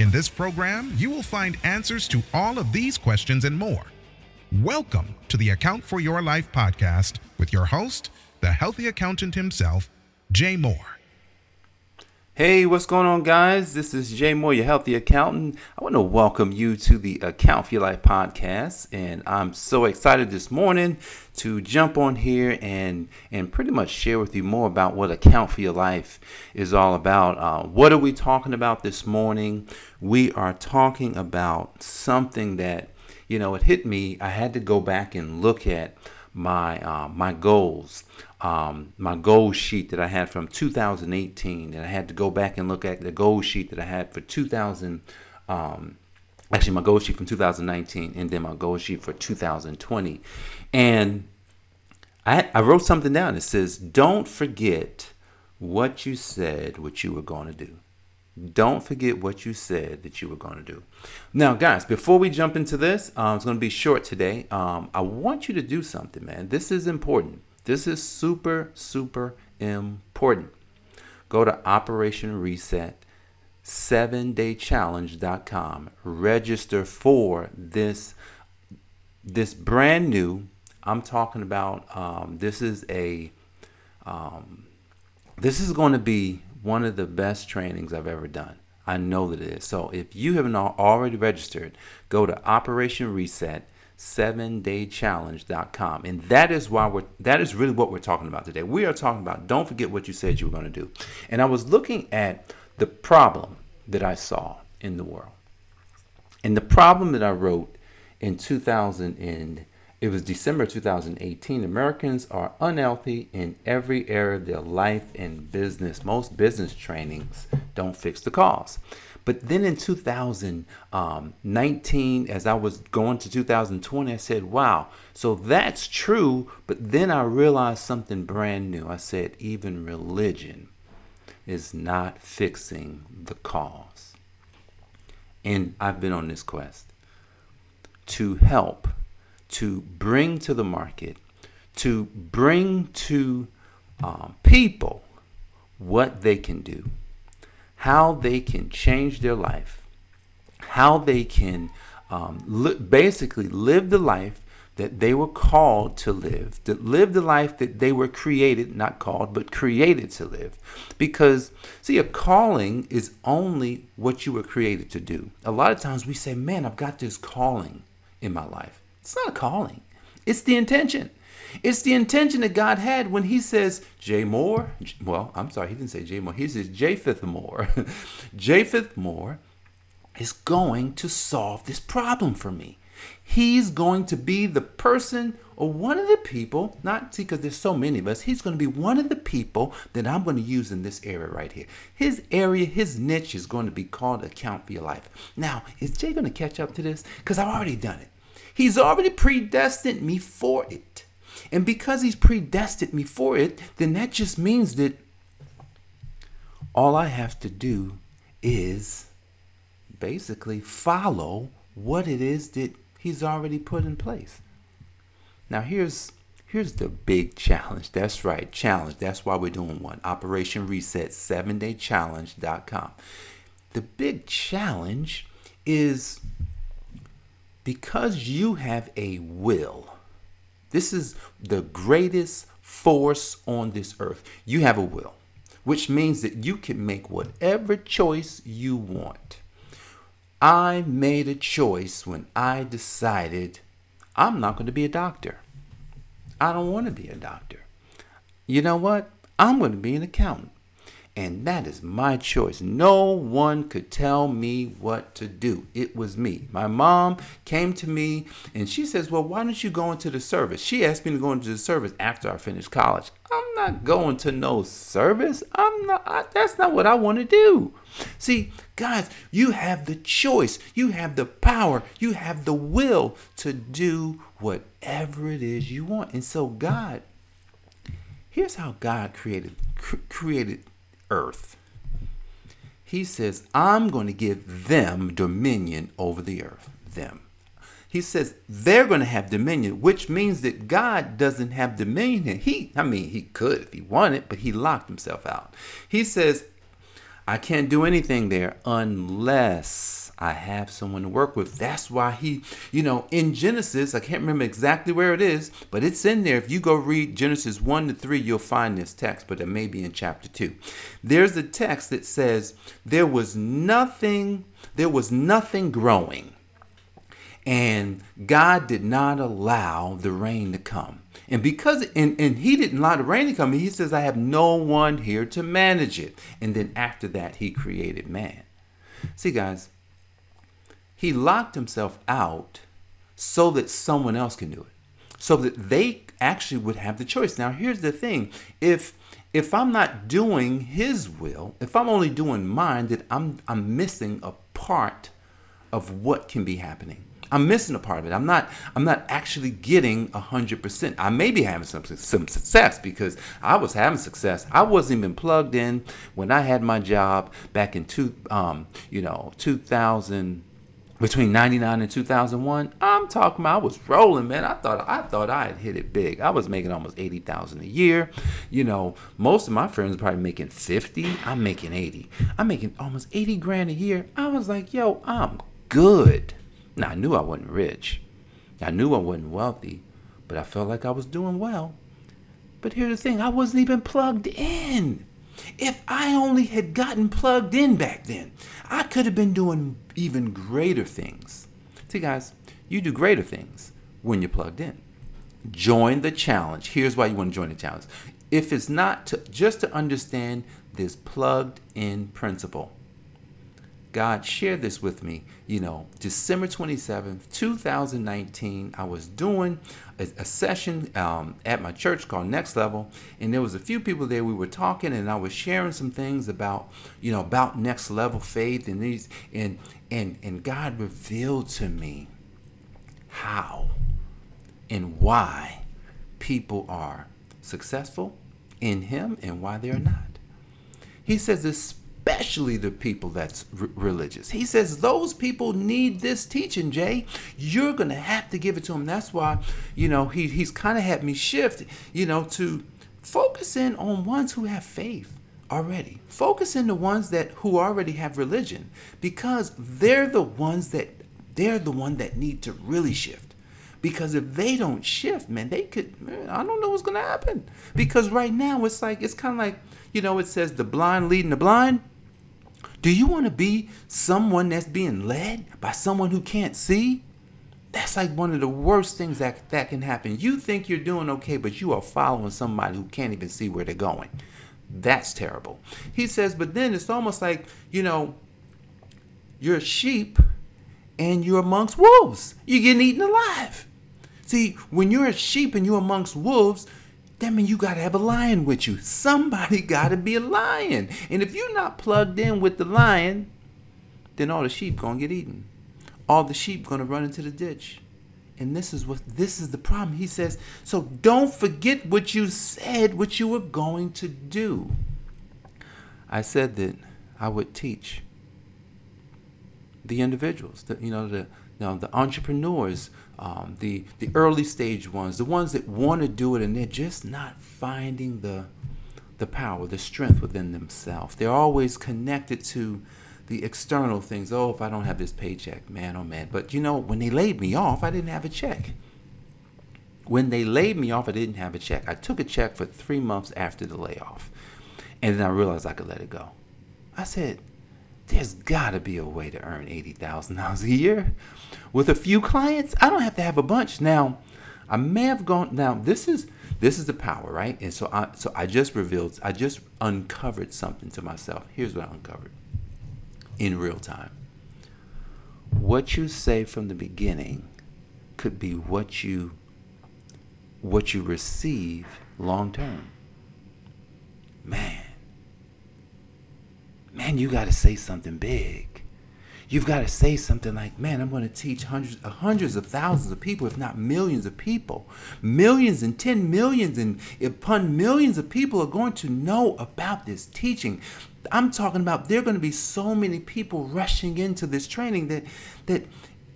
In this program, you will find answers to all of these questions and more. Welcome to the Account for Your Life podcast with your host, the healthy accountant himself, Jay Moore. Hey, what's going on, guys? This is Jay Moore, your healthy accountant. I want to welcome you to the Account for Your Life podcast, and I'm so excited this morning to jump on here and and pretty much share with you more about what Account for Your Life is all about. Uh, what are we talking about this morning? We are talking about something that you know it hit me. I had to go back and look at my uh, my goals um, my goal sheet that I had from 2018, and I had to go back and look at the goal sheet that I had for 2000. Um, actually, my goal sheet from 2019, and then my goal sheet for 2020, and I, I wrote something down. It says, "Don't forget what you said, what you were going to do." Don't forget what you said that you were going to do. Now, guys, before we jump into this, um, it's going to be short today. Um, I want you to do something, man. This is important. This is super, super important. Go to Operation Reset 7daychallenge.com. Register for this this brand new. I'm talking about um, this is a um, this is going to be one of the best trainings I've ever done. I know that it is. So if you haven't already registered, go to Operation Reset 7daychallenge.com. And that is why we're that is really what we're talking about today. We are talking about don't forget what you said you were going to do. And I was looking at the problem that I saw in the world. And the problem that I wrote in 2000 and it was December 2018. Americans are unhealthy in every area of their life and business. Most business trainings don't fix the cause. But then in 2019, as I was going to 2020, I said, wow, so that's true. But then I realized something brand new. I said, even religion is not fixing the cause. And I've been on this quest to help, to bring to the market, to bring to um, people what they can do how they can change their life, how they can um, li- basically live the life that they were called to live, to live the life that they were created, not called, but created to live. Because, see, a calling is only what you were created to do. A lot of times we say, man, I've got this calling in my life. It's not a calling, it's the intention. It's the intention that God had when He says, Jay Moore. Well, I'm sorry, He didn't say Jay Moore. He says Japheth Moore. Japheth Moore is going to solve this problem for me. He's going to be the person or one of the people, not see, because there's so many of us, he's going to be one of the people that I'm going to use in this area right here. His area, his niche is going to be called Account for Your Life. Now, is Jay going to catch up to this? Because I've already done it. He's already predestined me for it. And because he's predestined me for it, then that just means that all I have to do is basically follow what it is that he's already put in place. Now here's here's the big challenge. That's right, challenge. That's why we're doing one. Operation Reset 7daychallenge.com. The big challenge is because you have a will this is the greatest force on this earth. You have a will, which means that you can make whatever choice you want. I made a choice when I decided I'm not going to be a doctor. I don't want to be a doctor. You know what? I'm going to be an accountant. And that is my choice. No one could tell me what to do. It was me. My mom came to me and she says, Well, why don't you go into the service? She asked me to go into the service after I finished college. I'm not going to no service. I'm not, I, that's not what I want to do. See, guys, you have the choice, you have the power, you have the will to do whatever it is you want. And so, God, here's how God created created earth. He says, I'm going to give them dominion over the earth. Them. He says they're going to have dominion, which means that God doesn't have dominion. He, I mean, he could if he wanted, but he locked himself out. He says, I can't do anything there unless I have someone to work with. That's why he, you know, in Genesis, I can't remember exactly where it is, but it's in there. If you go read Genesis 1 to 3, you'll find this text, but it may be in chapter 2. There's a text that says, There was nothing, there was nothing growing. And God did not allow the rain to come. And because and, and he didn't allow the rain to come, he says, I have no one here to manage it. And then after that, he created man. See, guys, he locked himself out so that someone else can do it. So that they actually would have the choice. Now here's the thing. If if I'm not doing his will, if I'm only doing mine, then I'm I'm missing a part of what can be happening. I'm missing a part of it. I'm not I'm not actually getting a hundred percent. I may be having some some success because I was having success. I wasn't even plugged in when I had my job back in two um you know 2000 between 99 and 2001 i'm talking about i was rolling man. I thought i thought i had hit it big. I was making almost 80000 a year. You know most of my friends probably making 50 i'm making 80 i'm making almost 80 grand a year. I was like yo i'm good now i knew i wasn't rich i knew i wasn't wealthy but i felt like i was doing well but here's the thing i wasn't even plugged in if I only had gotten plugged in back then, I could have been doing even greater things. See, guys, you do greater things when you're plugged in. Join the challenge. Here's why you want to join the challenge. If it's not to, just to understand this plugged in principle, God shared this with me, you know, December 27th, 2019. I was doing a, a session um, at my church called Next Level, and there was a few people there. We were talking, and I was sharing some things about, you know, about next level faith and these, and and and God revealed to me how and why people are successful in Him and why they are not. He says this especially the people that's r- religious. He says those people need this teaching, Jay. You're going to have to give it to them. That's why, you know, he, he's kind of had me shift, you know, to focus in on ones who have faith already. Focus in the ones that who already have religion because they're the ones that they're the one that need to really shift. Because if they don't shift, man, they could man, I don't know what's gonna happen. Because right now it's like it's kind of like, you know, it says the blind leading the blind. Do you want to be someone that's being led by someone who can't see? That's like one of the worst things that, that can happen. You think you're doing okay, but you are following somebody who can't even see where they're going. That's terrible. He says, but then it's almost like, you know, you're a sheep and you're amongst wolves. You're getting eaten alive. See, when you're a sheep and you're amongst wolves, that means you got to have a lion with you. Somebody got to be a lion. And if you're not plugged in with the lion, then all the sheep to get eaten. All the sheep to run into the ditch. And this is what this is the problem. He says, so don't forget what you said, what you were going to do. I said that I would teach the individuals, the, you know, the you know, the entrepreneurs, um, the the early stage ones, the ones that want to do it and they're just not finding the the power, the strength within themselves. They're always connected to the external things. Oh, if I don't have this paycheck, man, oh man. But you know, when they laid me off, I didn't have a check. When they laid me off, I didn't have a check. I took a check for three months after the layoff. And then I realized I could let it go. I said, there's got to be a way to earn $80,000 a year with a few clients. I don't have to have a bunch. Now, I may have gone now this is this is the power, right? And so I so I just revealed, I just uncovered something to myself. Here's what I uncovered in real time. What you say from the beginning could be what you what you receive long term. Man. Man, you got to say something big you've got to say something like, man, I'm going to teach hundreds, uh, hundreds of thousands of people, if not millions of people. Millions and 10 millions and upon millions of people are going to know about this teaching. I'm talking about there are going to be so many people rushing into this training that that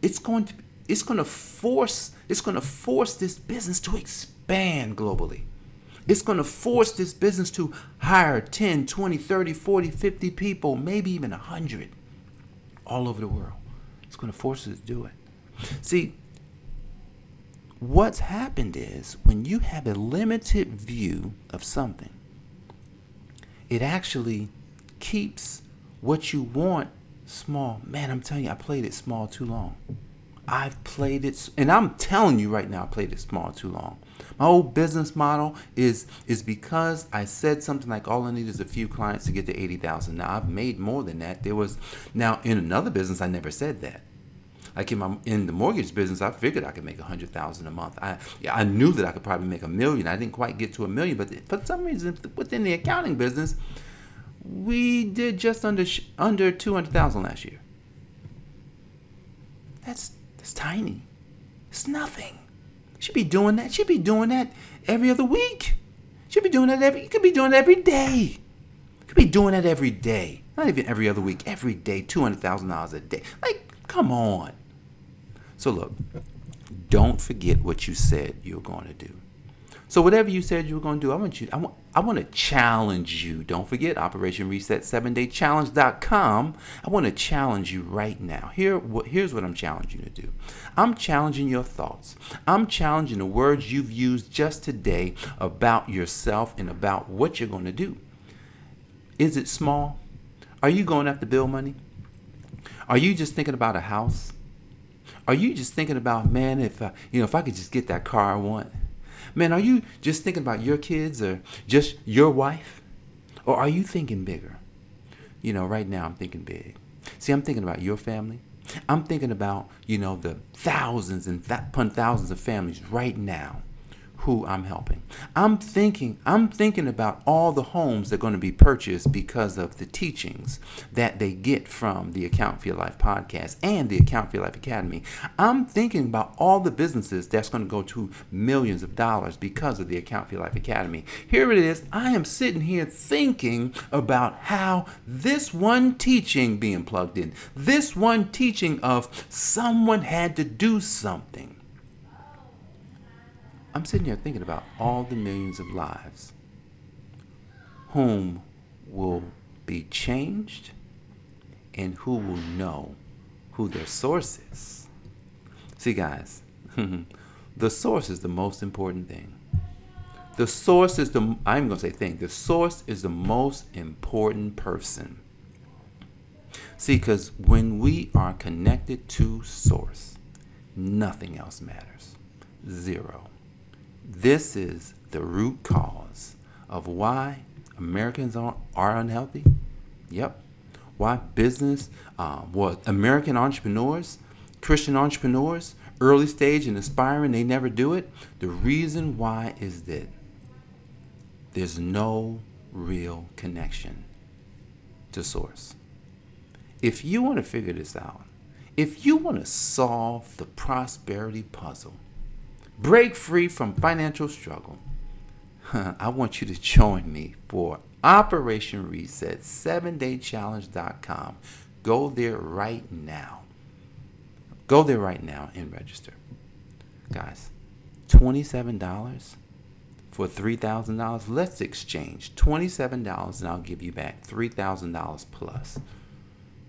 it's going to it's going to force it's going to force this business to expand globally. It's going to force this business to hire 10, 20, 30, 40, 50 people, maybe even 100 all over the world. It's going to force us to do it. See, what's happened is when you have a limited view of something, it actually keeps what you want small. Man, I'm telling you, I played it small too long. I've played it, and I'm telling you right now, I played it small too long. My whole business model is is because I said something like all I need is a few clients to get to eighty thousand. Now I've made more than that. There was now in another business I never said that. Like in my in the mortgage business, I figured I could make a hundred thousand a month. I yeah, I knew that I could probably make a million. I didn't quite get to a million, but for some reason within the accounting business, we did just under under two hundred thousand last year. That's that's tiny. It's nothing. She'd be doing that. She'd be doing that every other week. She'd be doing that every. You could be doing that every day. You could be doing that every day. Not even every other week. Every day. Two hundred thousand dollars a day. Like, come on. So look, don't forget what you said you were going to do. So whatever you said you were going to do, I want you. I want. I want to challenge you. Don't forget Operation Reset 7 Day Challenge.com. I want to challenge you right now. Here, here's what I'm challenging you to do. I'm challenging your thoughts. I'm challenging the words you've used just today about yourself and about what you're going to do. Is it small? Are you going after bill money? Are you just thinking about a house? Are you just thinking about, man, if I, you know, if I could just get that car I want? Man, are you just thinking about your kids or just your wife? Or are you thinking bigger? You know, right now I'm thinking big. See, I'm thinking about your family. I'm thinking about, you know, the thousands and th- thousands of families right now who I'm helping. I'm thinking I'm thinking about all the homes that are going to be purchased because of the teachings that they get from the Account for Your Life podcast and the Account for Your Life Academy. I'm thinking about all the businesses that's going to go to millions of dollars because of the Account for Your Life Academy. Here it is. I am sitting here thinking about how this one teaching being plugged in, this one teaching of someone had to do something I'm sitting here thinking about all the millions of lives whom will be changed and who will know who their source is. See, guys, the source is the most important thing. The source is the, I'm going to say thing, the source is the most important person. See, because when we are connected to source, nothing else matters. Zero. This is the root cause of why Americans are, are unhealthy. Yep. Why business, um, what American entrepreneurs, Christian entrepreneurs, early stage and aspiring, they never do it. The reason why is that there's no real connection to source. If you want to figure this out, if you want to solve the prosperity puzzle, break free from financial struggle, I want you to join me for Operation Reset 7daychallenge.com. Go there right now. Go there right now and register. Guys, $27 for $3,000. Let's exchange $27 and I'll give you back $3,000 plus.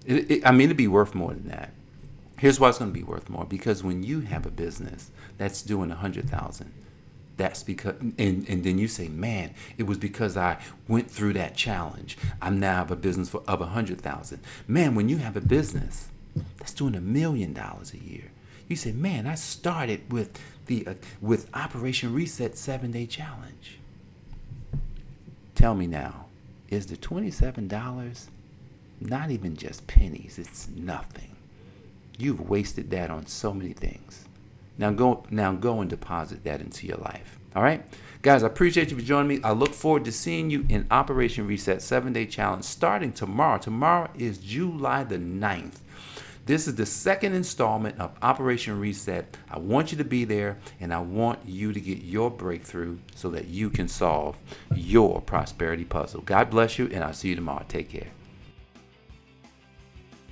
It, it, I mean, it'd be worth more than that. Here's why it's going to be worth more because when you have a business that's doing a hundred thousand, that's because and, and then you say, man, it was because I went through that challenge. I'm now have a business for, of a hundred thousand. Man, when you have a business that's doing a million dollars a year, You say, man, I started with the uh, with Operation Reset seven day challenge. Tell me now, is the $27 not even just pennies? It's nothing. You've wasted that on so many things. Now go now go and deposit that into your life. All right? Guys, I appreciate you for joining me. I look forward to seeing you in Operation Reset 7-day challenge starting tomorrow. Tomorrow is July the 9th. This is the second installment of Operation Reset. I want you to be there and I want you to get your breakthrough so that you can solve your prosperity puzzle. God bless you and I'll see you tomorrow. Take care.